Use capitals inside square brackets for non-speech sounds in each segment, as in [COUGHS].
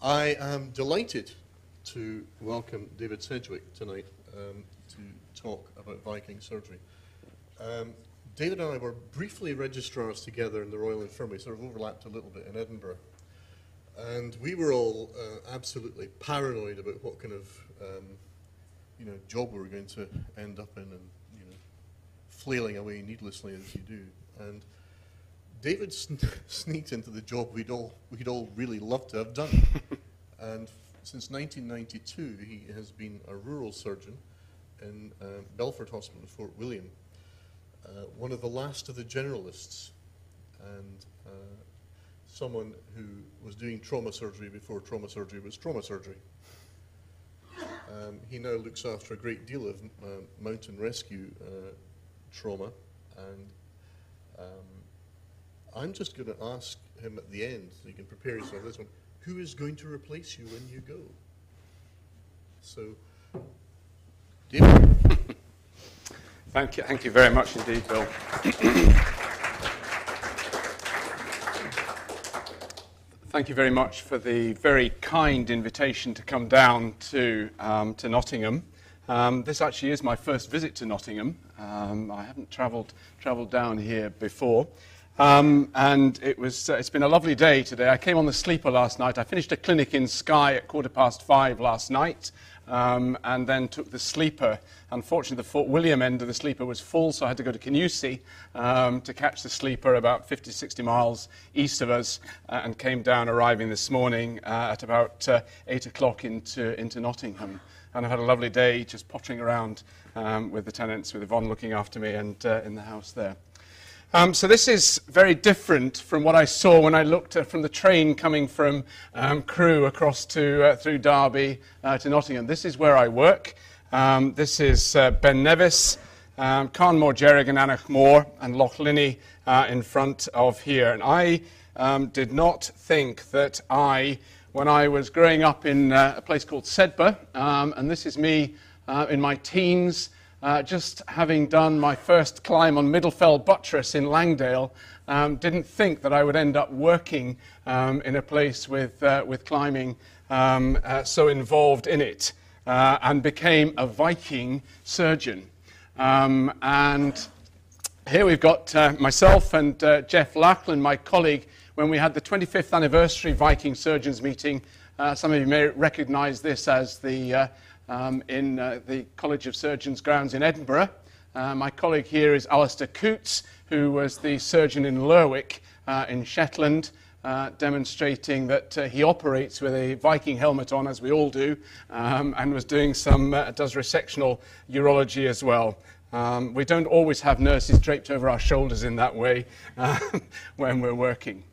I am delighted to welcome David Sedgwick tonight um, to talk about Viking surgery. Um, David and I were briefly registrars together in the Royal Infirmary, sort of overlapped a little bit in Edinburgh. And we were all uh, absolutely paranoid about what kind of um, you know, job we were going to end up in and you know, flailing away needlessly as you do. And David sn- [LAUGHS] sneaked into the job we'd all, we'd all really love to have done. [LAUGHS] and since 1992, he has been a rural surgeon in uh, Belford Hospital in Fort William, uh, one of the last of the generalists, and uh, someone who was doing trauma surgery before trauma surgery was trauma surgery. Um, he now looks after a great deal of uh, mountain rescue uh, trauma, and um, I'm just going to ask him at the end, so you can prepare yourself for this one, who is going to replace you when you go? So, David. [LAUGHS] thank you, thank you very much indeed, Bill. [COUGHS] Thank you very much for the very kind invitation to come down to, um, to Nottingham. Um, this actually is my first visit to Nottingham. Um, I haven't travelled travelled down here before. Um, and it was, uh, it's been a lovely day today. I came on the sleeper last night. I finished a clinic in Skye at quarter past five last night um, and then took the sleeper. Unfortunately, the Fort William end of the sleeper was full, so I had to go to Kingussie um, to catch the sleeper about 50, 60 miles east of us, uh, and came down, arriving this morning uh, at about uh, 8 o'clock into, into Nottingham. And I've had a lovely day just pottering around um, with the tenants, with Yvonne looking after me, and uh, in the house there. Um, so this is very different from what I saw when I looked uh, from the train coming from um, Crewe across to, uh, through Derby uh, to Nottingham. This is where I work. Um, this is uh, Ben Nevis, um, Carnmore, Jerrig and Aonach Mor and Loch Linnhe uh, in front of here. And I um, did not think that I, when I was growing up in uh, a place called Sedbergh, um, and this is me in my teens, uh, just having done my first climb on Middlefell Buttress in Langdale, um, didn't think that I would end up working um, in a place with, uh, with climbing um, uh, so involved in it, uh, and became a Viking surgeon. Um, and here we've got uh, myself and uh, Jeff Lachlan, my colleague, when we had the 25th anniversary Viking Surgeons meeting. some of you may recognize this as the um, in uh, the College of Surgeons grounds in Edinburgh. Uh, my colleague here is Alistair Coots, who was the surgeon in Lerwick uh, in Shetland, uh, demonstrating that uh, he operates with a Viking helmet on, as we all do, um, and was doing some, uh, does resectional urology as well. Um, we don't always have nurses draped over our shoulders in that way [LAUGHS] when we're working.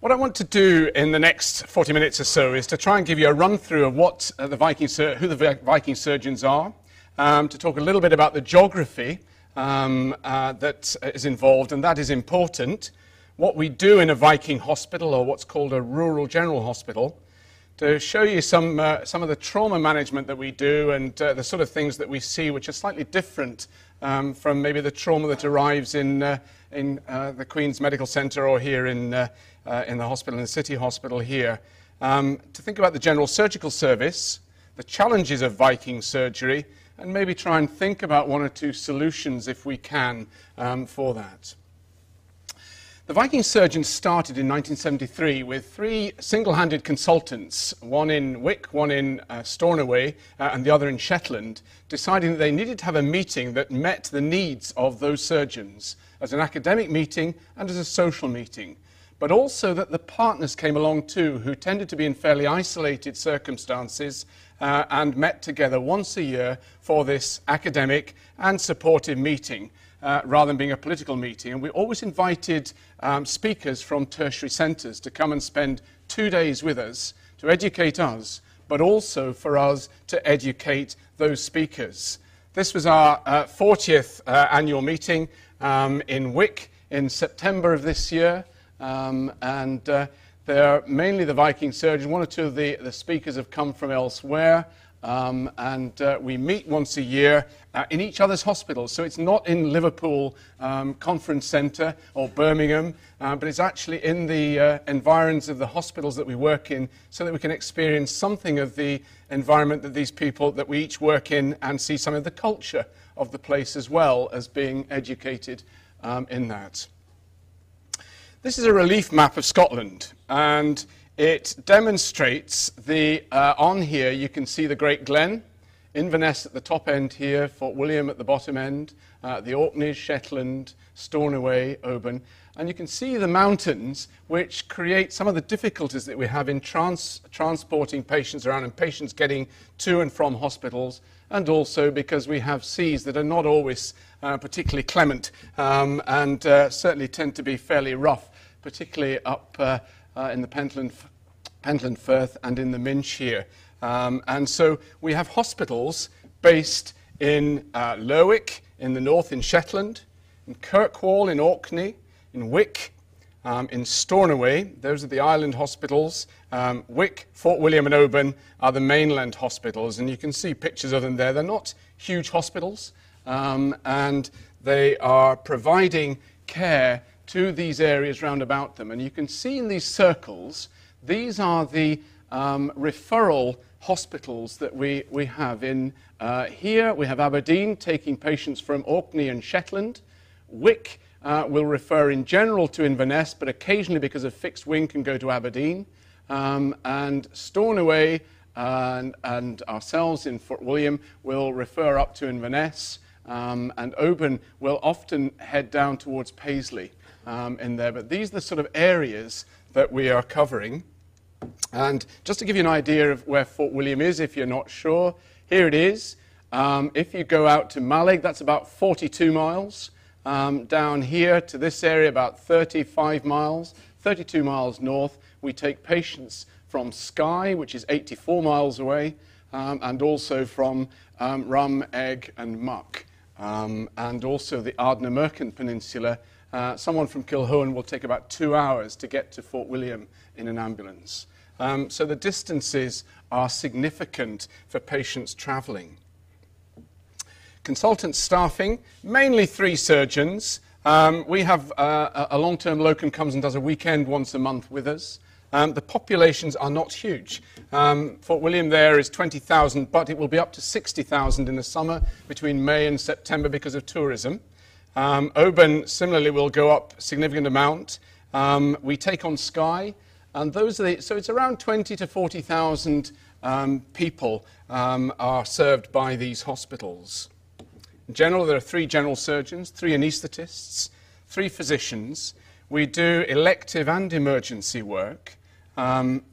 What I want to do in the next 40 minutes or so is to try and give you a run through of what uh, the Viking who the Viking surgeons are, um, to talk a little bit about the geography um, uh, that is involved, and that is important. What we do in a Viking hospital, or what's called a rural general hospital, to show you some, uh, some of the trauma management that we do and uh, the sort of things that we see which are slightly different um, from maybe the trauma that arrives in, uh, in uh, the Queen's Medical Centre or here in, uh, uh, in the hospital, in the City Hospital here. Um, to think about the general surgical service, the challenges of Viking surgery, and maybe try and think about one or two solutions if we can um, for that. The Viking surgeons started in 1973 with three single handed consultants, one in Wick, one in uh, Stornoway, uh, and the other in Shetland, deciding that they needed to have a meeting that met the needs of those surgeons as an academic meeting and as a social meeting, but also that the partners came along too, who tended to be in fairly isolated circumstances uh, and met together once a year for this academic and supportive meeting uh, rather than being a political meeting. And we always invited um, speakers from tertiary centres to come and spend two days with us to educate us, but also for us to educate those speakers. This was our uh, 40th uh, annual meeting um, in Wick in September of this year, um, and uh, they're mainly the Viking surgeons. One or two of the, the speakers have come from elsewhere. Um, and uh, we meet once a year uh, in each other's hospitals. So it's not in Liverpool um, Conference Centre or Birmingham, uh, but it's actually in the uh, environs of the hospitals that we work in so that we can experience something of the environment that these people that we each work in and see some of the culture of the place as well as being educated um, in that. This is a relief map of Scotland, and it demonstrates the, uh, on here you can see the Great Glen, Inverness at the top end here, Fort William at the bottom end, uh, the Orkneys, Shetland, Stornoway, Oban. And you can see the mountains, which create some of the difficulties that we have in trans transporting patients around and patients getting to and from hospitals, and also because we have seas that are not always uh, particularly clement um, and uh, certainly tend to be fairly rough, particularly up uh, in the Pentland, Pentland Firth and in the Minch here. Um, and so we have hospitals based in uh, Lerwick in the north in Shetland, in Kirkwall in Orkney, in Wick, um, in Stornoway. Those are the island hospitals. Um, Wick, Fort William, and Oban are the mainland hospitals. And you can see pictures of them there. They're not huge hospitals, um, and they are providing care to these areas round about them. And you can see in these circles, these are the um, referral hospitals that we, we have. In uh, here, we have Aberdeen taking patients from Orkney and Shetland. Wick uh, will refer in general to Inverness, but occasionally, because of fixed wing, can go to Aberdeen. Um, and Stornoway and, and, ourselves in Fort William will refer up to Inverness. Um, and Oban will often head down towards Paisley um, in there. But these are the sort of areas that we are covering. And just to give you an idea of where Fort William is, if you're not sure, here it is. Um, if you go out to Mallaig, that's about 42 miles. Um, down here to this area, about 35 miles, 32 miles north. We take patients from Skye, which is 84 miles away, um, and also from um, Rum, Eigg, and Muck, um, and also the Ardnamurchan Peninsula. Uh, someone from Kilchoan will take about two hours to get to Fort William in an ambulance. Um, so the distances are significant for patients travelling. Consultant staffing, mainly three surgeons. Um, we have uh, a long-term locum comes and does a weekend once a month with us. Um, the populations are not huge. Um, Fort William there is 20,000, but it will be up to 60,000 in the summer between May and September because of tourism. Um, Oban similarly will go up significant amount. Um, we take on Skye, And those are the, so it's around 20 to 40,000 um, people are served by these hospitals. In general, there are three general surgeons, three anaesthetists, three physicians. We do elective and emergency work.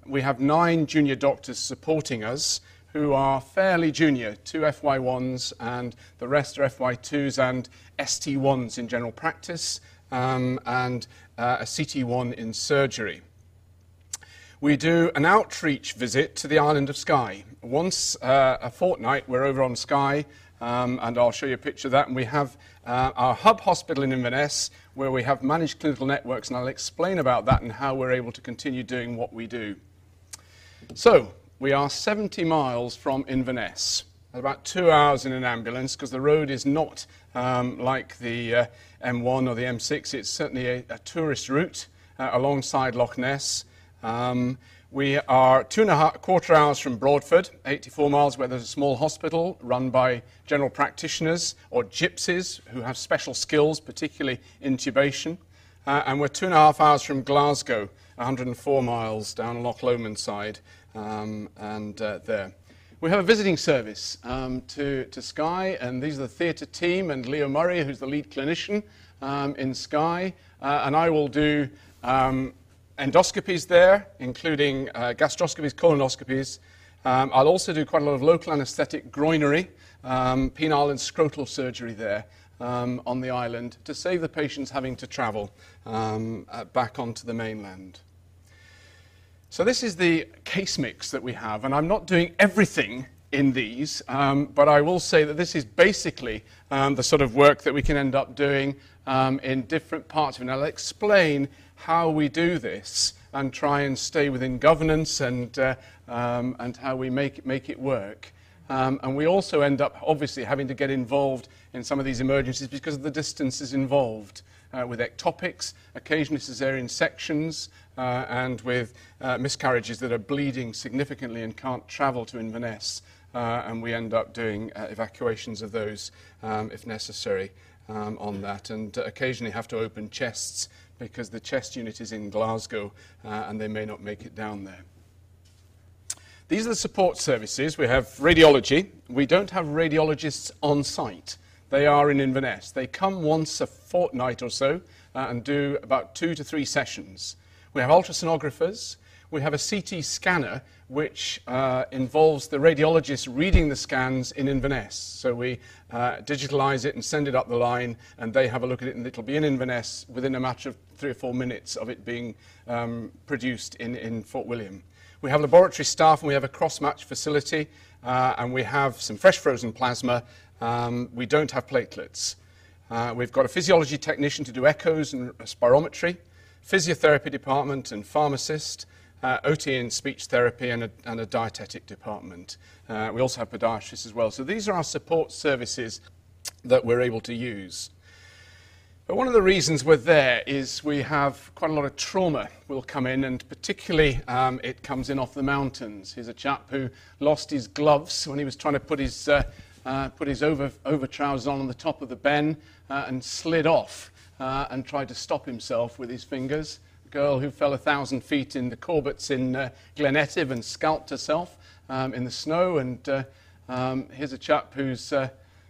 We have nine junior doctors supporting us who are fairly junior, two FY1s, and the rest are FY2s and ST1s in general practice, um, and uh, a CT1 in surgery we do an outreach visit to the island of Skye. Once uh, a fortnight, we're over on Skye, um, and I'll show you a picture of that. And we have uh, our hub hospital in Inverness, where we have managed clinical networks, and I'll explain about that and how we're able to continue doing what we do. So, we are 70 miles from Inverness. About two hours in an ambulance because the road is not um, like the uh, M1 or the M6. It's certainly a, a tourist route uh, alongside Loch Ness. Um, we are two and a half, quarter hours from Broadford, 84 miles, where there's a small hospital run by general practitioners or GPs who have special skills, particularly intubation. Uh, and we're two and a half hours from Glasgow, 104 miles down Loch Lomond side, um, and uh, there. We have a visiting service um, to, to Skye, and these are the theatre team and Leo Murray, who's the lead clinician um, in Skye, uh, and I will do um, endoscopies there, including uh, gastroscopies, colonoscopies. Um, I'll also do quite a lot of local anesthetic groinery, um, penile and scrotal surgery there um, on the island to save the patients having to travel um, uh, back onto the mainland. So this is the case mix that we have, and I'm not doing everything in these, um, but I will say that this is basically um, the sort of work that we can end up doing in different parts of it. And I'll explain how we do this and try and stay within governance and, uh, um, and how we make, make it work. Um, and we also end up, obviously, having to get involved in some of these emergencies because of the distances involved uh, with ectopics, occasionally cesarean sections, uh, and with uh, miscarriages that are bleeding significantly and can't travel to Inverness. Uh, and we end up doing uh, evacuations of those um, if necessary um, on that, and occasionally have to open chests because the chest unit is in Glasgow uh, and they may not make it down there. These are the support services. We have radiology. We don't have radiologists on site. They are in Inverness. They come once a fortnight or so uh, and do about two to three sessions. We have ultrasonographers. We have a CT scanner which uh, involves the radiologist reading the scans in Inverness. So we uh, digitalize it and send it up the line, and they have a look at it, and it'll be in Inverness within a matter of three or four minutes of it being um, produced in, in Fort William. We have laboratory staff, and we have a cross-match facility, uh, and we have some fresh frozen plasma. Um, we don't have platelets. Uh, we've got a physiology technician to do echoes and spirometry, physiotherapy department and pharmacist, uh, OT and speech therapy, and a, and a dietetic department. Uh, we also have podiatrists as well. So these are our support services that we're able to use. But one of the reasons we're there is we have quite a lot of trauma will come in, and particularly um, it comes in off the mountains. Here's a chap who lost his gloves when he was trying to put his, uh, uh, put his over, over trousers on on the top of the ben uh, and slid off uh, and tried to stop himself with his fingers A girl who fell a thousand feet in the Corbetts in uh, Glen Etive and scalped herself um, in the snow. And uh, um, here's a chap who's uh,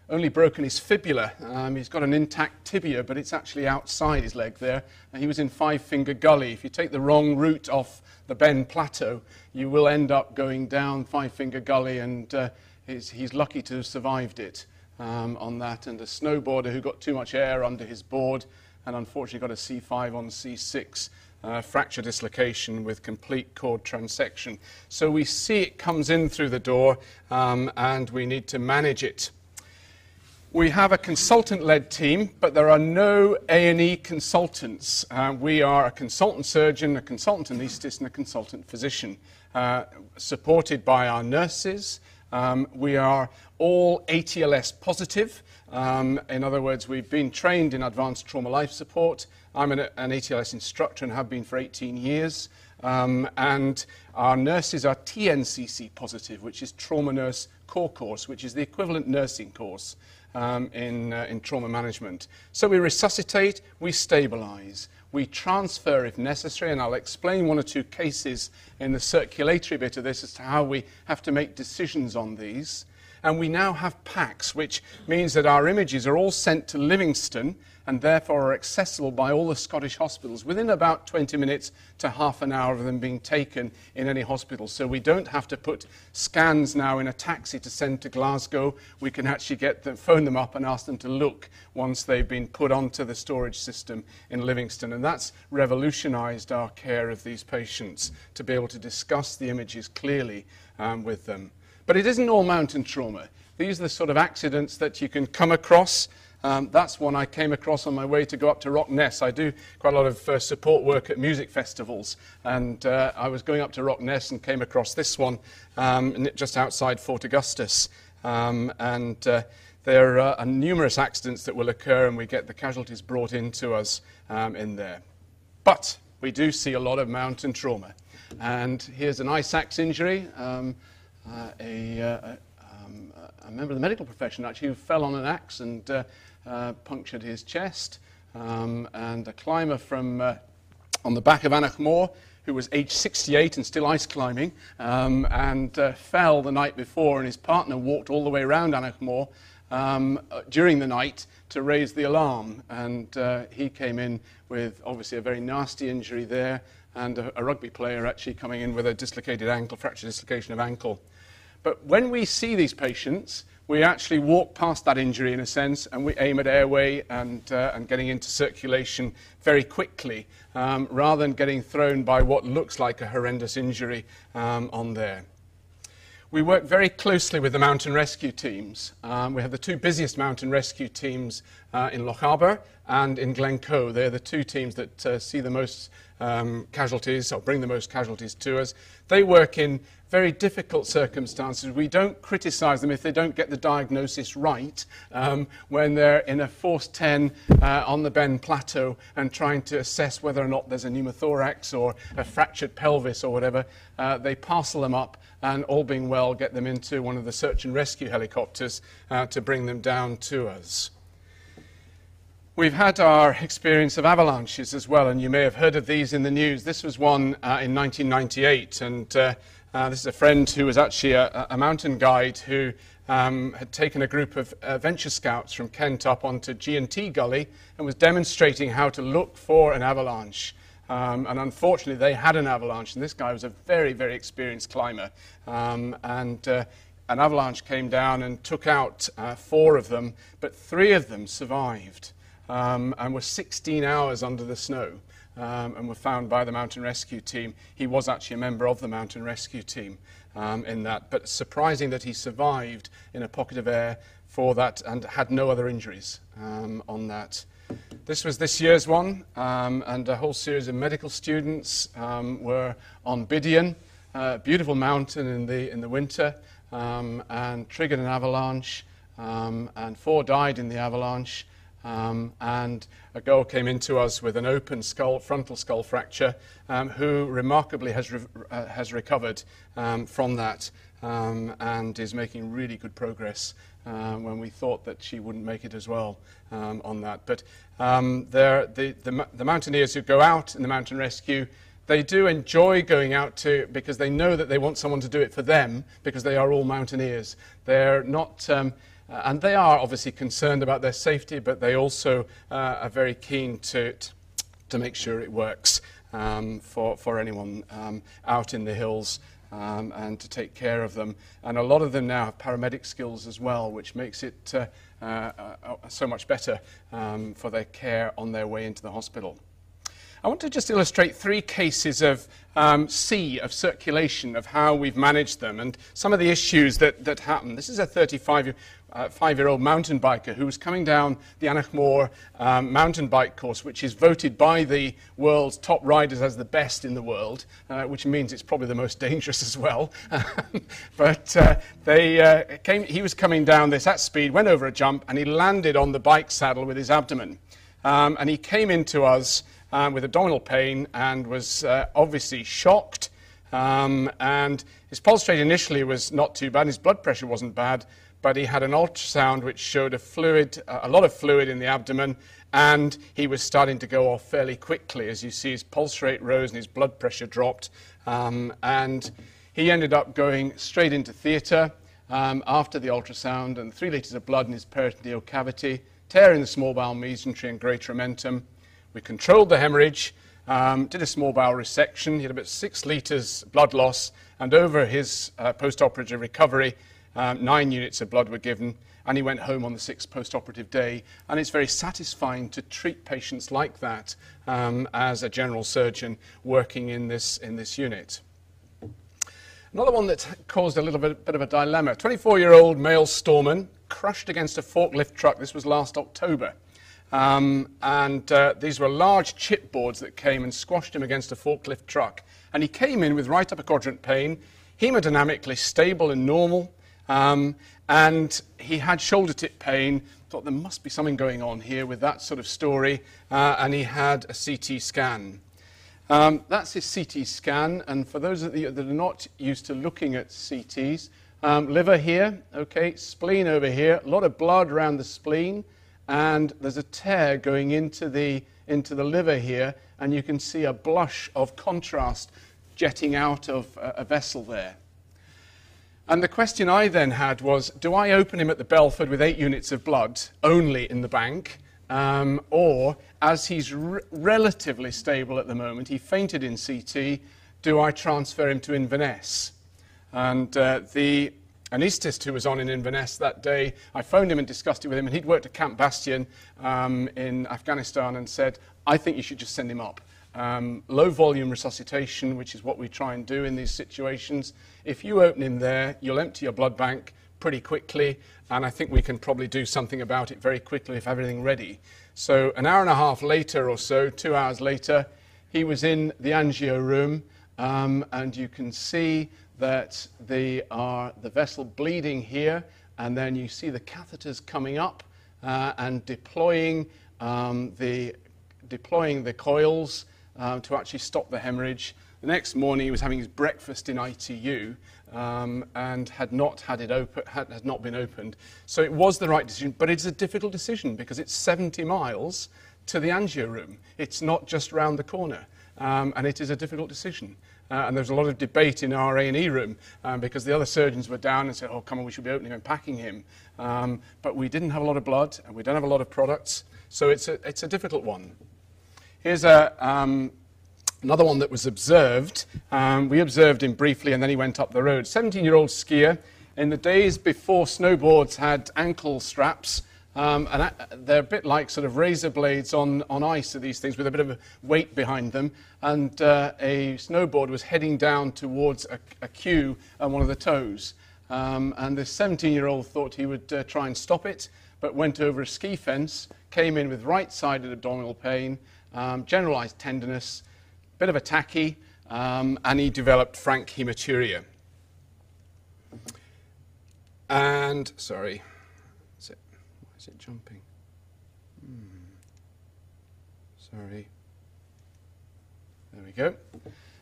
only broken his fibula. Um, he's got an intact tibia, but it's actually outside his leg there. And he was in Five Finger Gully. If you take the wrong route off the Ben Plateau, you will end up going down Five Finger Gully, and uh, he's, he's, lucky to have survived it um, on that. And a snowboarder who got too much air under his board and unfortunately got a C5 on C6 uh, fracture dislocation with complete cord transection. So we see it comes in through the door um, and we need to manage it. We have a consultant-led team, but there are no A&E consultants. Uh, we are a consultant surgeon, a consultant anaesthetist, and a consultant physician, uh, supported by our nurses. Um, we are all ATLS positive. Um, in other words, we've been trained in advanced trauma life support. I'm an, an ATLS instructor and have been for 18 years. Um, and our nurses are TNCC positive, which is Trauma Nurse Core Course, which is the equivalent nursing course um, in, uh, in trauma management. So we resuscitate, we stabilize, we transfer if necessary, and I'll explain one or two cases in the circulatory bit of this as to how we have to make decisions on these. And we now have PACS, which means that our images are all sent to Livingston and therefore are accessible by all the Scottish hospitals within about 20 minutes to half an hour of them being taken in any hospital. So we don't have to put scans now in a taxi to send to Glasgow. We can actually get them, phone them up and ask them to look once they've been put onto the storage system in Livingston. And that's revolutionized our care of these patients to be able to discuss the images clearly um, with them. But it isn't all mountain trauma. These are the sort of accidents that you can come across um, that's one I came across on my way to go up to Rockness. I do quite a lot of uh, support work at music festivals, and uh, I was going up to Rockness and came across this one um, just outside Fort Augustus. Um, and uh, there are numerous accidents that will occur, and we get the casualties brought in to us um, in there. But we do see a lot of mountain trauma. And here's an ice axe injury. Um, uh, a, uh, um, a, member of the medical profession actually who fell on an axe and uh, uh, punctured his chest. Um, and a climber from uh, on the back of Aonach Mor, who was aged 68 and still ice climbing, um, and uh, fell the night before, and his partner walked all the way around Aonach Mor um, uh, during the night to raise the alarm. And uh, he came in with obviously a very nasty injury there, and a, a rugby player actually coming in with a dislocated ankle, fracture dislocation of ankle. But when we see these patients, we actually walk past that injury in a sense and we aim at airway and, uh, and getting into circulation very quickly um, rather than getting thrown by what looks like a horrendous injury um, on there. We work very closely with the mountain rescue teams. Um, we have the two busiest mountain rescue teams uh, in Lochaber and in Glencoe. They're the two teams that uh, see the most um, casualties or bring the most casualties to us. They work in very difficult circumstances. We don't criticize them if they don't get the diagnosis right um, when they're in a force 10 uh, on the Ben Plateau and trying to assess whether or not there's a pneumothorax or a fractured pelvis or whatever. Uh, they parcel them up and, all being well, get them into one of the search and rescue helicopters uh, to bring them down to us. We've had our experience of avalanches as well, and you may have heard of these in the news. This was one uh, in 1998, and uh, uh, this is a friend who was actually a, a mountain guide who um, had taken a group of uh, venture scouts from Kent up onto G&T Gully and was demonstrating how to look for an avalanche. Um, and unfortunately, they had an avalanche, and this guy was a very, very experienced climber. Um, and uh, an avalanche came down and took out uh, four of them, but three of them survived um, and were 16 hours under the snow um, and were found by the mountain rescue team. He was actually a member of the mountain rescue team um, in that, but surprising that he survived in a pocket of air for that and had no other injuries um, on that. This was this year's one, um, and a whole series of medical students um, were on Bidean, a beautiful mountain in the, in the winter, um, and triggered an avalanche, and four died in the avalanche. Um, and a girl came into us with an open skull, frontal skull fracture, um, who remarkably has, re- uh, has recovered um, from that um, and is making really good progress uh, when we thought that she wouldn't make it as well um, on that. But um, the, the, the mountaineers who go out in the mountain rescue they do enjoy going out to because they know that they want someone to do it for them because they are all mountaineers. They're not um, uh, and they are obviously concerned about their safety, but they also uh, are very keen to, to make sure it works um, for, for anyone um, out in the hills um, and to take care of them. And a lot of them now have paramedic skills as well, which makes it uh, uh, uh so much better um, for their care on their way into the hospital. I want to just illustrate three cases of um, C, of circulation, of how we've managed them, and some of the issues that, that happen. This is a 35 uh, five-year-old mountain biker who was coming down the Aonach Mor um, mountain bike course, which is voted by the world's top riders as the best in the world, uh, which means it's probably the most [LAUGHS] dangerous as well. [LAUGHS] but uh, they, uh, came, he was coming down this at speed, went over a jump, and he landed on the bike saddle with his abdomen. Um, and he came into us um, with abdominal pain and was uh, obviously shocked. Um, and his pulse rate initially was not too bad, his blood pressure wasn't bad but he had an ultrasound which showed a fluid, a lot of fluid in the abdomen, and he was starting to go off fairly quickly. As you see, his pulse rate rose and his blood pressure dropped, um, and he ended up going straight into theatre um, after the ultrasound, and three litres of blood in his peritoneal cavity, tear in the small bowel mesentery and great omentum. We controlled the hemorrhage, um, did a small bowel resection. He had about six litres blood loss, and over his uh, post-operative recovery, um, nine units of blood were given, and he went home on the sixth post-operative day. And it's very satisfying to treat patients like that um, as a general surgeon working in this, in this unit. Another one that caused a little bit, bit of a dilemma. 24-year-old male storeman crushed against a forklift truck. This was last October. Um, and uh, these were large chipboards that came and squashed him against a forklift truck. And he came in with right upper quadrant pain, hemodynamically stable and normal, um, and he had shoulder tip pain, thought there must be something going on here with that sort of story, uh, and he had a CT scan. Um, that's his CT scan, and for those of you that are not used to looking at CTs, um, liver here, okay, spleen over here, a lot of blood around the spleen, and there's a tear going into the, into the liver here, and you can see a blush of contrast jetting out of a, vessel there. And the question I then had was do I open him at the Belford with eight units of blood only in the bank? Um, or, as he's re- relatively stable at the moment, he fainted in CT, do I transfer him to Inverness? And uh, the anaesthetist who was on in Inverness that day, I phoned him and discussed it with him, and he'd worked at Camp Bastion um, in Afghanistan and said, I think you should just send him up. Um, low volume resuscitation, which is what we try and do in these situations. If you open him there, you'll empty your blood bank, pretty quickly, and I think we can probably do something about it very quickly if everything ready. So an hour and a half later or so, two hours later, he was in the angio room, um, and you can see that they are the vessel bleeding here, and then you see the catheters coming up uh, and deploying um, the deploying the coils um, to actually stop the hemorrhage. The next morning, he was having his breakfast in ITU um, and had not had it open, had, had not been opened. So it was the right decision, but it's a difficult decision because it's 70 miles to the angio room. It's not just round the corner, um, and it is a difficult decision. Uh, and there was a lot of debate in our A&E room um, because the other surgeons were down and said, oh, come on, we should be opening and packing him. Um, but we didn't have a lot of blood, and we don't have a lot of products, so it's a, it's a difficult one. Here's a, um, another one that was observed. Um, we observed him briefly, and then he went up the road. 17-year-old skier. In the days before snowboards had ankle straps, um, and they're a bit like sort of razor blades on, on ice, are these things, with a bit of a weight behind them. And uh, a snowboard was heading down towards a, a queue on one of the tows. Um, and this 17 year old thought he would uh, try and stop it, but went over a ski fence, came in with right sided abdominal pain, um, generalized tenderness, bit of a tacky, um, and he developed frank hematuria. And, sorry, it jumping? Hmm. Sorry. There we go.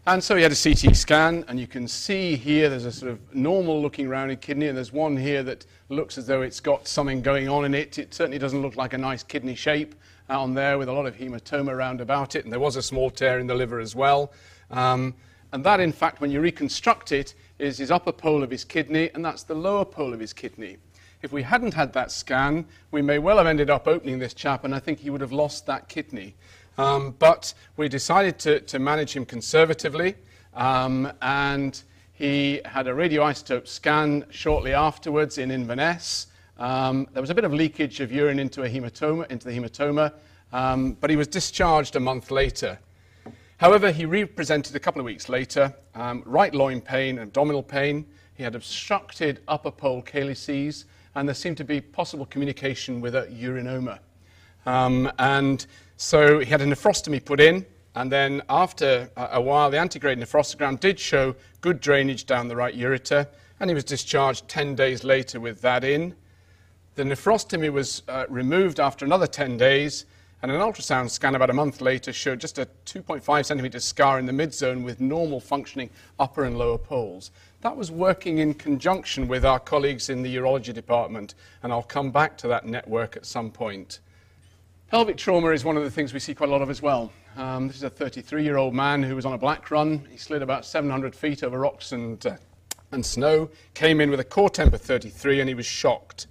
And so he had a CT scan, and you can see here there's a sort of normal looking rounded kidney, and there's one here that looks as though it's got something going on in it. It certainly doesn't look like a nice kidney shape on there with a lot of hematoma around about it, and there was a small tear in the liver as well. Um, and that, in fact, when you reconstruct it, is his upper pole of his kidney, and that's the lower pole of his kidney. If we hadn't had that scan, we may well have ended up opening this chap, and I think he would have lost that kidney. Um, but we decided to, to, manage him conservatively, um, and he had a radioisotope scan shortly afterwards in Inverness. Um, there was a bit of leakage of urine into, a hematoma, into the hematoma, um, but he was discharged a month later. However, he represented a couple of weeks later, um, right loin pain, abdominal pain. He had obstructed upper pole calyces, and there seemed to be possible communication with a urinoma. Um, and so he had a nephrostomy put in, and then after a, while, the antegrade nephrostogram did show good drainage down the right ureter, and he was discharged 10 days later with that in. The nephrostomy was uh, removed after another 10 days, and an ultrasound scan about a month later showed just a 2.5 centimeter scar in the midzone with normal functioning upper and lower poles. That was working in conjunction with our colleagues in the urology department, and I'll come back to that network at some point. Pelvic trauma is one of the things we see quite a lot of as well. Um, this is a 33 year old man who was on a black run. He slid about 700 feet over rocks and, uh, and snow, came in with a core temp of 33, and he was shocked.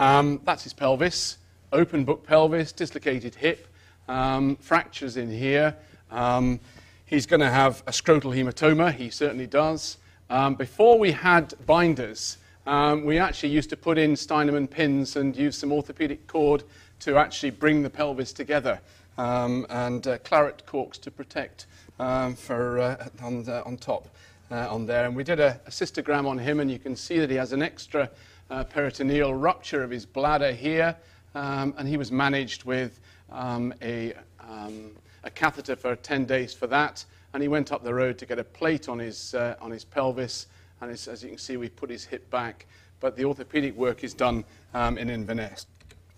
Um, that's his pelvis, open book pelvis, dislocated hip, um, fractures in here. Um, he's going to have a scrotal hematoma, he certainly does. Um, before we had binders, um, we actually used to put in Steinmann pins and use some orthopedic cord to actually bring the pelvis together um, and uh, claret corks to protect for, uh, on, the, on top uh, on there. And we did a, a cystogram on him, and you can see that he has an extra uh, peritoneal rupture of his bladder here, um, and he was managed with um, a, um, a, catheter for 10 days for that. And he went up the road to get a plate on his, uh, on his pelvis, and as you can see, we put his hip back. But the orthopedic work is done um, in Inverness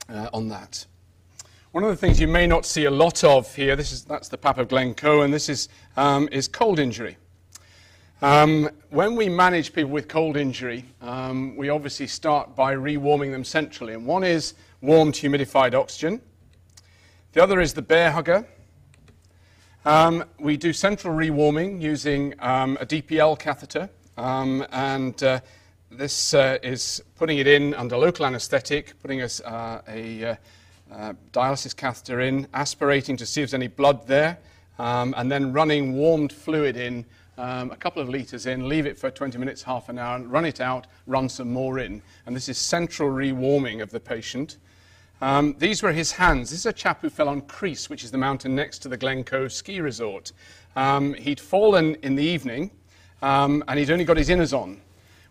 uh, on that. One of the things you may not see a lot of here, this is, that's the Pap of Glencoe, and this is, um, is cold injury. Um, when we manage people with cold injury, um, we obviously start by rewarming them centrally. And one is warmed humidified oxygen. The other is the Bair Hugger. Um, we do central rewarming using um, a DPL catheter. Um, and uh, this uh, is putting it in under local anesthetic, putting a, uh, a uh, uh, dialysis catheter in, aspirating to see if there's any blood there, um, and then running warmed fluid in um, a couple of litres in, leave it for 20 minutes, half an hour, and run it out, run some more in. And this is central rewarming of the patient. Um, these were his hands. This is a chap who fell on Creise, which is the mountain next to the Glencoe ski resort. Um, he'd fallen in the evening, um, and he'd only got his inners on.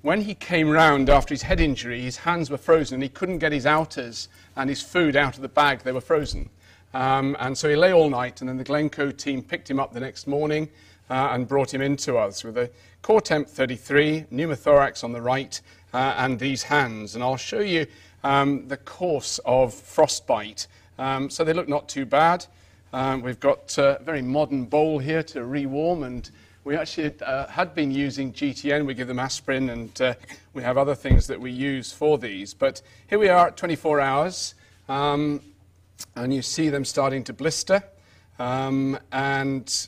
when he came round after his head injury, his hands were frozen and he couldn't get his outers and his food out of the bag, they were frozen. Um, and so he lay all night, and then the Glencoe team picked him up the next morning uh, and brought him into us with a core temp 33, pneumothorax on the right, uh, and these hands. And I'll show you um, the course of frostbite. Um, so they look not too bad. Um, we've got a very modern bowl here to rewarm, and we actually uh, had been using GTN. We give them aspirin, and uh, we have other things that we use for these. But here we are at 24 hours. Um, and you see them starting to blister. Um, and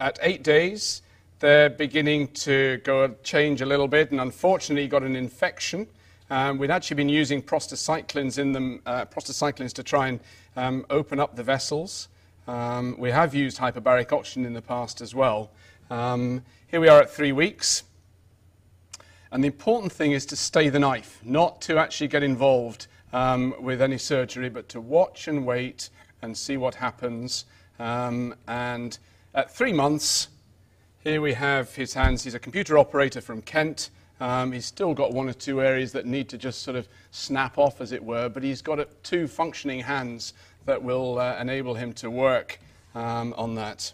at eight days, they're beginning to go change a little bit, and unfortunately, got an infection. Um, we'd actually been using prostacyclins in them, uh, prostacyclins to try and um, open up the vessels. Um, we have used hyperbaric oxygen in the past as well. Um, here we are at three weeks. And the important thing is to stay the knife, not to actually get involved um, with any surgery, but to watch and wait and see what happens. Um, and at three months, here we have his hands. He's a computer operator from Kent. Um, he's still got one or two areas that need to just sort of snap off, as it were, but he's got two functioning hands that will uh, enable him to work um, on that.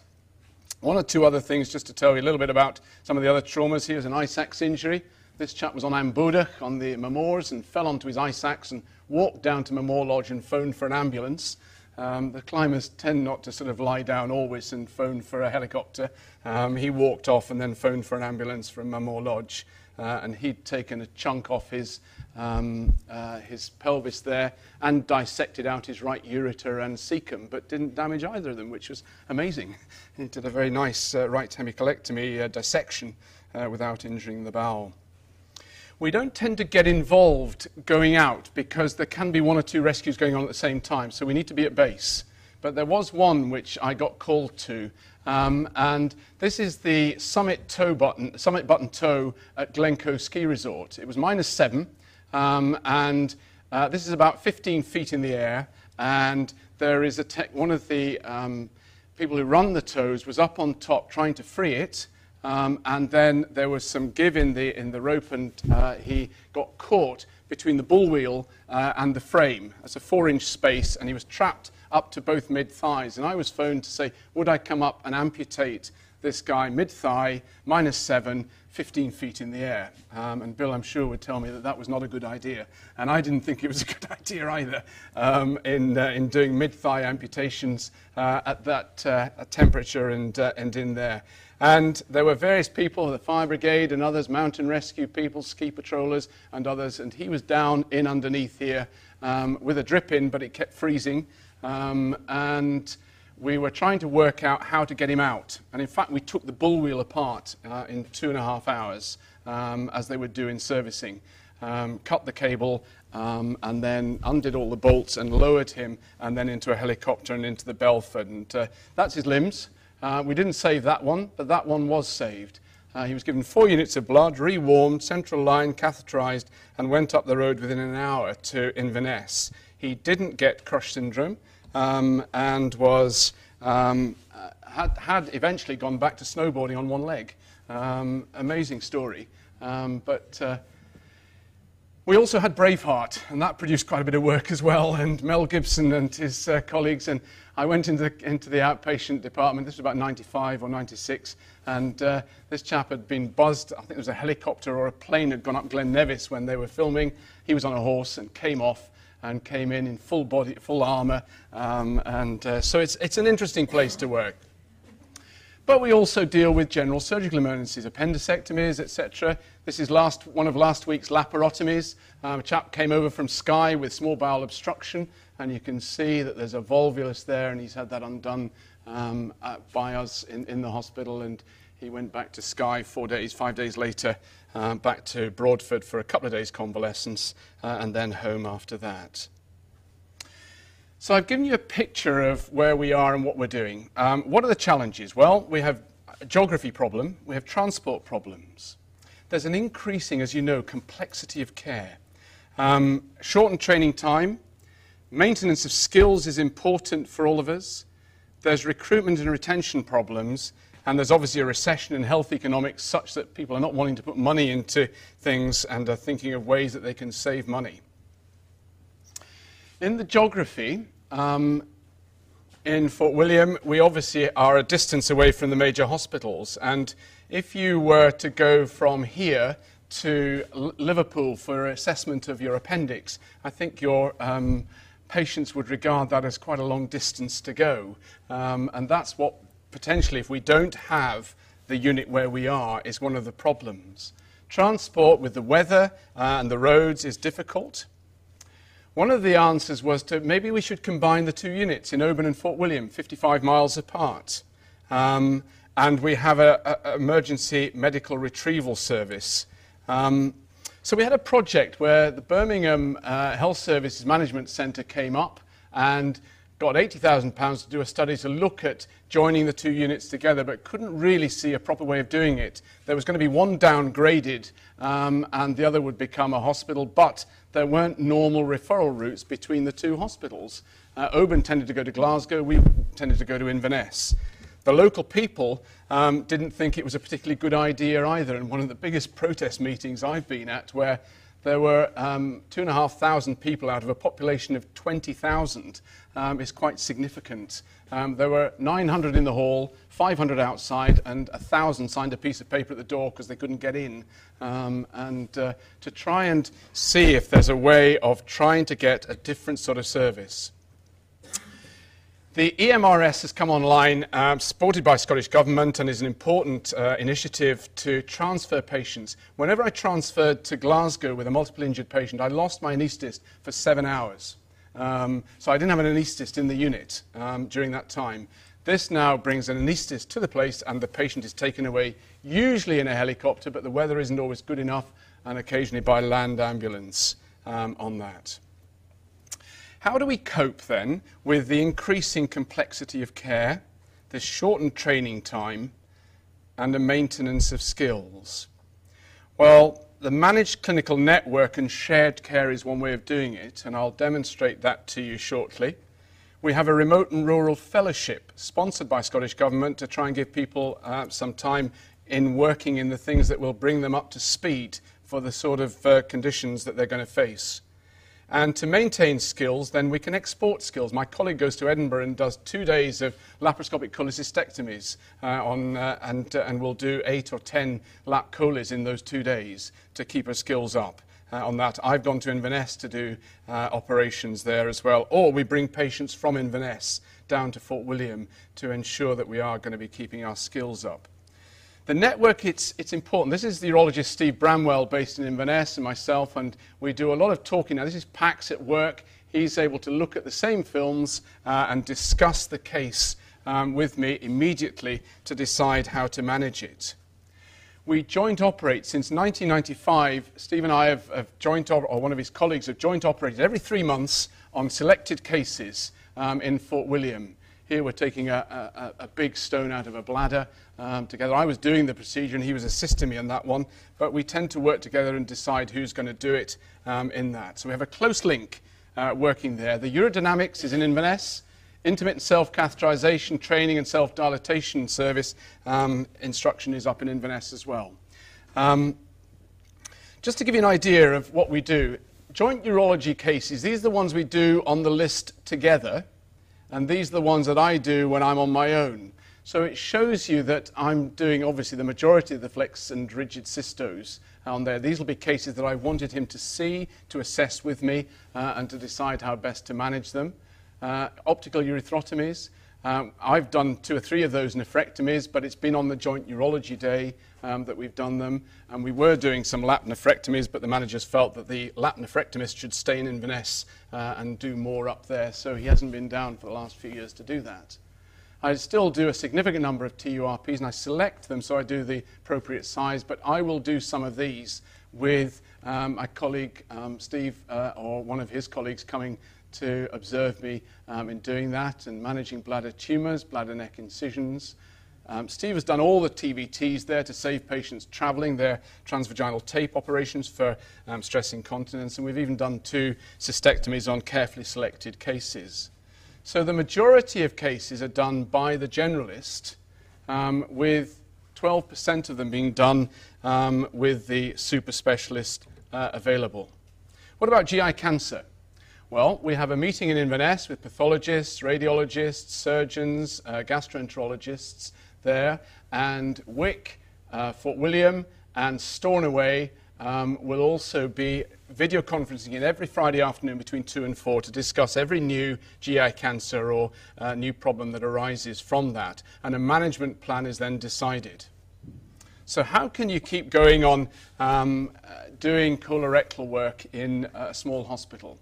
One or two other things just to tell you a little bit about some of the other traumas. Here's an ice axe injury. This chap was on Am Bodach on the Mamores and fell onto his ice axe and walked down to Mamore Lodge and phoned for an ambulance. Um, the climbers tend not to sort of lie down always and phone for a helicopter. Um, he walked off and then phoned for an ambulance from Mamore Lodge. Uh, and he'd taken a chunk off his, um, uh, his pelvis there and dissected out his right ureter and cecum, but didn't damage either of them, which was amazing. [LAUGHS] He did a very nice uh, right hemicolectomy uh, dissection uh, without injuring the bowel we don't tend to get involved going out because there can be one or two rescues going on at the same time, so we need to be at base. But there was one which I got called to, um, and this is the summit tow button, summit button tow at Glencoe Ski Resort. It was minus seven, um, and uh, this is about 15 feet in the air, and there is a one of the um, people who run the tows was up on top trying to free it, um, and then there was some give in the, in the rope, and uh, he got caught between the bull wheel uh, and the frame. It's a four inch space, and he was trapped up to both mid thighs. And I was phoned to say, would I come up and amputate this guy mid thigh, minus seven, 15 feet in the air. Um, and Bill, I'm sure, would tell me that that was not a good idea. And I didn't think it was a good [LAUGHS] idea either um, in, uh, in doing mid thigh amputations uh, at that uh, temperature and, uh, and in there. And there were various people, the fire brigade and others, mountain rescue people, ski patrollers and others. And he was down in underneath here um, with a drip in, but it kept freezing. Um, and we were trying to work out how to get him out. And in fact, we took the bull wheel apart uh, in two and a half hours um, as they were doing servicing. Um, cut the cable, um, and then undid all the bolts and lowered him, and then into a helicopter and into the Belford. And uh, that's his limbs. Uh, we didn't save that one, but that one was saved. Uh, he was given four units of blood, rewarmed, central line, catheterized, and went up the road within an hour to Inverness. He didn't get crush syndrome um, and was, um, had, had eventually gone back to snowboarding on one leg. Um, amazing story. Um, but uh, we also had Braveheart, and that produced quite a bit of work as well, and Mel Gibson and his uh, colleagues. And I went into the, into the outpatient department, this was about 95 or 96, and uh, this chap had been buzzed. I think it was a helicopter or a plane had gone up Glen Nevis when they were filming. He was on a horse and came off and came in in full body, full armour. Um, and uh, so it's, it's an interesting place to work. But we also deal with general surgical emergencies, appendectomies, etc. This is last, one of last week's laparotomies. Um, a chap came over from Skye with small bowel obstruction, and you can see that there's a volvulus there, and he's had that undone um, by us in, in, the hospital. And he went back to Skye four days, five days later, um, back to Broadford for a couple of days convalescence, uh, and then home after that. So I've given you a picture of where we are and what we're doing. Um, what are the challenges? Well, we have a geography problem, we have transport problems. There's an increasing, as you know, complexity of care. Um, shortened training time, maintenance of skills is important for all of us. There's recruitment and retention problems, and there's obviously a recession in health economics such that people are not wanting to put money into things and are thinking of ways that they can save money. In the geography, um, in Fort William, we obviously are a distance away from the major hospitals. And if you were to go from here to L- Liverpool for assessment of your appendix, I think your um, patients would regard that as quite a long distance to go. Um, and that's what potentially, if we don't have the unit where we are, is one of the problems. Transport with the weather uh, and the roads is difficult. One of the answers was to maybe we should combine the two units in Oban and Fort William, 55 miles apart. Um, and we have an emergency medical retrieval service. Um, so we had a project where the Birmingham uh, Health Services Management Centre came up and got £80,000 to do a study to look at joining the two units together, but couldn't really see a proper way of doing it. There was going to be one downgraded um, and the other would become a hospital, but there weren't normal referral routes between the two hospitals. Uh, Oban tended to go to Glasgow, we tended to go to Inverness. The local people um, didn't think it was a particularly good idea either, and one of the biggest protest meetings I've been at, where there were um, 2,500 people out of a population of 20,000 um, is quite significant. Um, there were 900 in the hall, 500 outside, and 1,000 signed a piece of paper at the door because they couldn't get in. Um, and uh, to try and see if there's a way of trying to get a different sort of service. The EMRS has come online, um, supported by Scottish Government, and is an important uh, initiative to transfer patients. Whenever I transferred to Glasgow with a multiple injured patient, I lost my anaesthetist for seven hours. Um, so I didn't have an anaesthetist in the unit um, during that time. This now brings an anaesthetist to the place, and the patient is taken away, usually in a helicopter, but the weather isn't always good enough, and occasionally by land ambulance um, on that. How do we cope then with the increasing complexity of care, the shortened training time, and the maintenance of skills? Well, the managed clinical network and shared care is one way of doing it, and I'll demonstrate that to you shortly. We have a remote and rural fellowship sponsored by Scottish Government to try and give people uh, some time in working in the things that will bring them up to speed for the sort of uh, conditions that they're going to face. And to maintain skills, then we can export skills. My colleague goes to Edinburgh and does two days of laparoscopic cholecystectomies, uh, on, uh, and, uh, and will do eight or ten lap choles in those two days to keep her skills up. Uh, on that, I've gone to Inverness to do uh, operations there as well. Or we bring patients from Inverness down to Fort William to ensure that we are going to be keeping our skills up. The network, it's, it's important. This is the urologist Steve Bramwell based in Inverness and myself, and we do a lot of talking. Now, this is PACS at work. He's able to look at the same films uh, and discuss the case um, with me immediately to decide how to manage it. We joint operate since 1995. Steve and I have, have joint, or one of his colleagues have joint operated every three months on selected cases um, in Fort William. Here we're taking a, a, a big stone out of a bladder um, together. I was doing the procedure and he was assisting me on that one, but we tend to work together and decide who's going to do it um, in that. So we have a close link uh, working there. The urodynamics is in Inverness. Intermittent self-catheterization training and self-dilatation service um, instruction is up in Inverness as well. Um, just to give you an idea of what we do, joint urology cases, these are the ones we do on the list together, and these are the ones that I do when I'm on my own. So it shows you that I'm doing obviously the majority of the flex and rigid cystos on there. These will be cases that I wanted him to see, to assess with me, uh, and to decide how best to manage them. Uh, optical urethrotomies. Um, I've done two or three of those nephrectomies, but it's been on the joint urology day um, that we've done them. And we were doing some lap nephrectomies, but the managers felt that the lap nephrectomist should stay in Inverness uh, and do more up there. So he hasn't been down for the last few years to do that. I still do a significant number of TURPs and I select them so I do the appropriate size, but I will do some of these with um, my colleague um, Steve uh, or one of his colleagues coming to observe me um, in doing that and managing bladder tumours, bladder neck incisions. Um, Steve has done all the TVTs there to save patients travelling, their transvaginal tape operations for um, stress incontinence, and we've even done two cystectomies on carefully selected cases. So the majority of cases are done by the generalist, um, with 12% of them being done um, with the super specialist uh, available. What about GI cancer? Well, we have a meeting in Inverness with pathologists, radiologists, surgeons, uh, gastroenterologists there, and Wick, uh, Fort William, and Stornoway um, will also be video conferencing in every Friday afternoon between 2 and 4 to discuss every new GI cancer or uh, new problem that arises from that. And a management plan is then decided. So, how can you keep going on um, uh, doing colorectal work in a small hospital?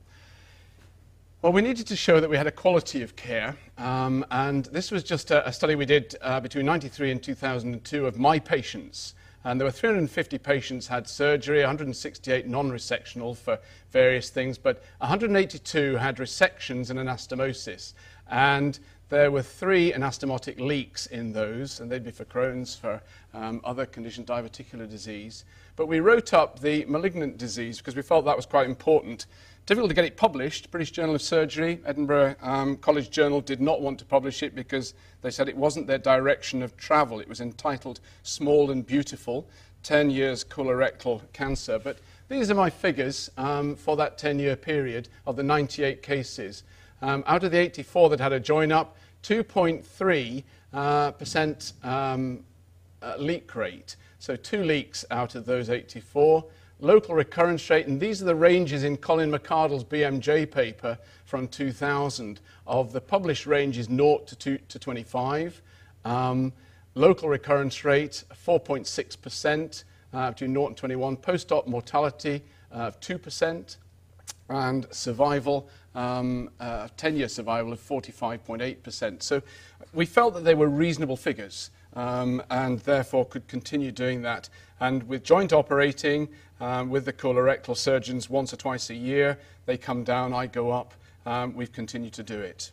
Well, we needed to show that we had a quality of care, um, and this was just a, a study we did uh, between 93 and 2002 of my patients. And there were 350 patients had surgery, 168 non-resectional for various things, but 182 had resections and anastomosis. And there were three anastomotic leaks in those, and they'd be for Crohn's, for um, other conditions, diverticular disease. But we wrote up the malignant disease because we felt that was quite important. Difficult to get it published. British Journal of Surgery, Edinburgh um, College Journal did not want to publish it because they said it wasn't their direction of travel. It was entitled Small and Beautiful 10 Years Colorectal Cancer. But these are my figures um, for that 10 year period of the 98 cases. Um, out of the 84 that had a join up, 2.3 uh, percent um, uh, leak rate. So two leaks out of those 84 local recurrence rate, and these are the ranges in Colin McArdle's BMJ paper from 2000 of the published range is 0 to, 2, to 25. Um, local recurrence rate, 4.6% uh, between 0 and 21. Post-op mortality of uh, 2%. And survival, um, uh, 10-year survival of 45.8%. So we felt that they were reasonable figures um, and therefore could continue doing that. And with joint operating, um, with the colorectal surgeons once or twice a year, they come down, I go up, um, we've continued to do it.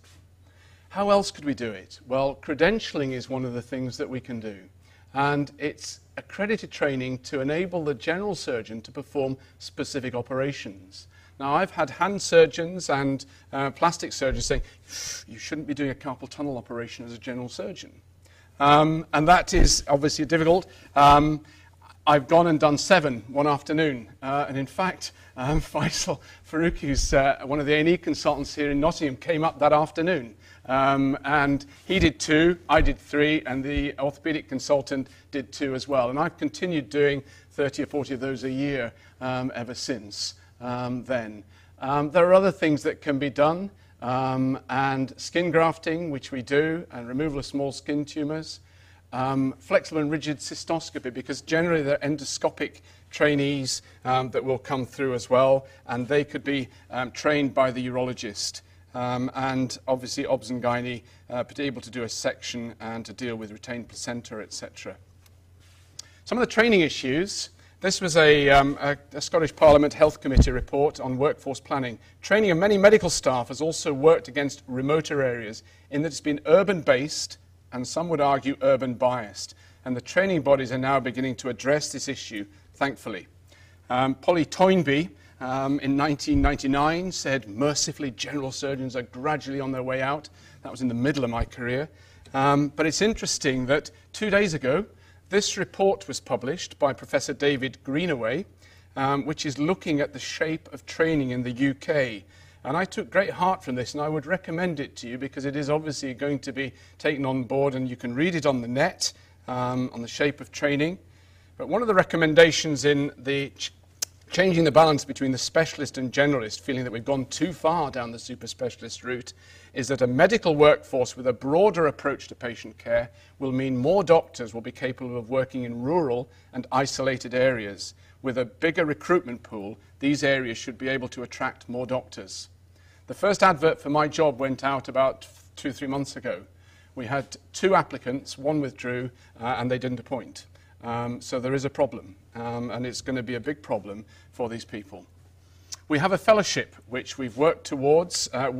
How else could we do it? Well, credentialing is one of the things that we can do. And it's accredited training to enable the general surgeon to perform specific operations. Now, I've had hand surgeons and uh, plastic surgeons saying, you shouldn't be doing a carpal tunnel operation as a general surgeon. Um, and that is obviously difficult. Um, I've gone and done seven one afternoon. Uh, and in fact, um, [LAUGHS] Faisal Farouk, who's uh, one of the A&E consultants here in Nottingham, came up that afternoon. Um, and he did two, I did three, and the orthopedic consultant did two as well. And I've continued doing 30 or 40 of those a year um, ever since um, then. Um, there are other things that can be done. Um, and skin grafting, which we do, and removal of small skin tumours. Um, flexible and rigid cystoscopy, because generally they're endoscopic trainees um, that will come through as well, and they could be um, trained by the urologist. Um, and obviously, obs and gynae, uh, able to do a section and to deal with retained placenta, etc. Some of the training issues this was a, um, a, a, Scottish Parliament Health Committee report on workforce planning. Training of many medical staff has also worked against remoter areas in that it's been urban based and some would argue urban biased. And the training bodies are now beginning to address this issue, thankfully. Um, Polly Toynbee um, in 1999 said, mercifully, general surgeons are gradually on their way out. That was in the middle of my career. Um, but it's interesting that two days ago, this report was published by Professor David Greenaway, um, which is looking at the shape of training in the UK. And I took great heart from this, and I would recommend it to you because it is obviously going to be taken on board, and you can read it on the net um, on the shape of training. But one of the recommendations in the ch- changing the balance between the specialist and generalist, feeling that we've gone too far down the super specialist route, is that a medical workforce with a broader approach to patient care will mean more doctors will be capable of working in rural and isolated areas. With a bigger recruitment pool, these areas should be able to attract more doctors. The first advert for my job went out about two, three months ago. We had two applicants, one withdrew, uh, and they didn't appoint. Um, so there is a problem, um, and it's going to be a big problem for these people. We have a fellowship which we've worked towards. Uh,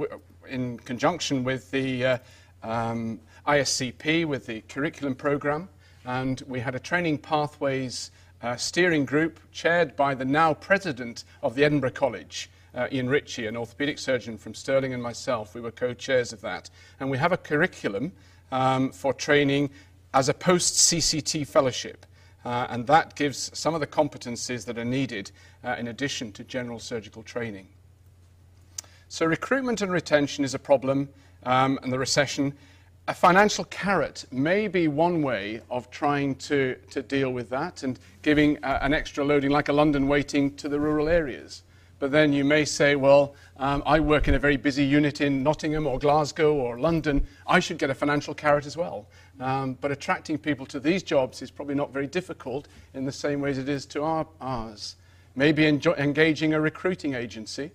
in conjunction with the uh, um, ISCP, with the curriculum program, and we had a training pathways uh, steering group chaired by the now president of the Edinburgh College, uh, Ian Ritchie, an orthopaedic surgeon from Stirling, and myself. We were co chairs of that. And we have a curriculum um, for training as a post CCT fellowship. Uh, and that gives some of the competencies that are needed uh, in addition to general surgical training. So, recruitment and retention is a problem, um, and the recession. A financial carrot may be one way of trying to, to deal with that and giving uh, an extra loading, like a London weighting, to the rural areas. But then you may say, well, um, I work in a very busy unit in Nottingham or Glasgow or London. I should get a financial carrot as well. Um, but attracting people to these jobs is probably not very difficult in the same way as it is to our, ours. Maybe enjo- engaging a recruiting agency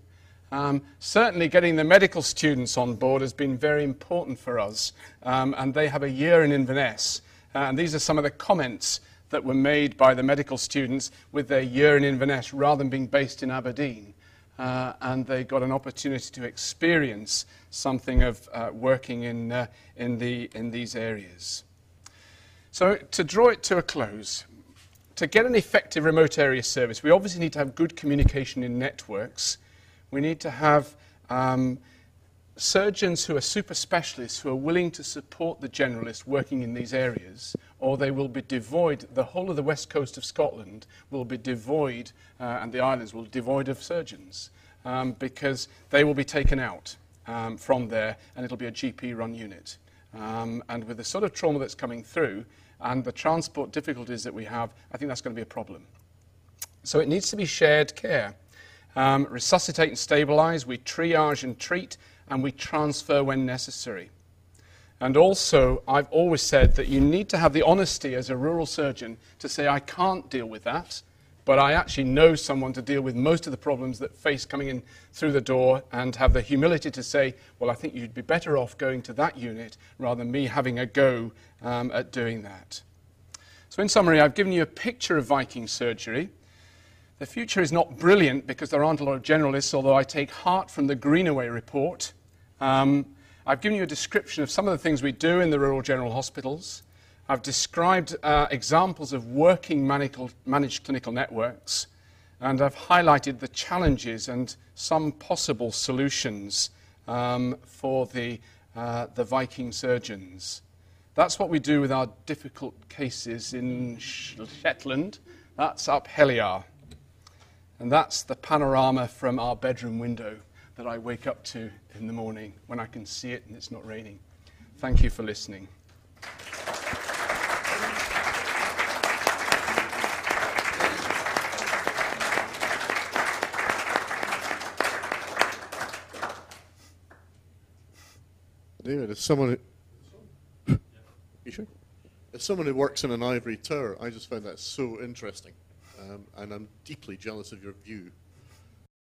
um, certainly, getting the medical students on board has been very important for us, um, and they have a year in Inverness. Uh, and these are some of the comments that were made by the medical students with their year in Inverness rather than being based in Aberdeen. Uh, and they got an opportunity to experience something of uh, working in, uh, in, the, in these areas. So, to draw it to a close, to get an effective remote area service, we obviously need to have good communication in networks we need to have um, surgeons who are super specialists who are willing to support the generalist working in these areas, or they will be devoid, the whole of the west coast of Scotland will be devoid, uh, and the islands will be devoid of surgeons, um, because they will be taken out um, from there, and it'll be a GP run unit. Um, and with the sort of trauma that's coming through, and the transport difficulties that we have, I think that's going to be a problem. So it needs to be shared care um, resuscitate and stabilize, we triage and treat, and we transfer when necessary. And also, I've always said that you need to have the honesty as a rural surgeon to say, I can't deal with that, but I actually know someone to deal with most of the problems that face coming in through the door and have the humility to say, well, I think you'd be better off going to that unit rather than me having a go um, at doing that. So, in summary, I've given you a picture of Viking surgery. The future is not brilliant because there aren't a lot of generalists, although I take heart from the Greenaway report. Um, I've given you a description of some of the things we do in the rural general hospitals. I've described uh, examples of working managed clinical networks, and I've highlighted the challenges and some possible solutions um, for the, uh, the Viking surgeons. That's what we do with our difficult cases in Shetland. That's up Heliar. And that's the panorama from our bedroom window that I wake up to in the morning when I can see it and it's not raining. Thank you for listening. David, as someone who, [COUGHS] you sure? As someone who works in an ivory tower, I just find that so interesting um, and I'm deeply jealous of your view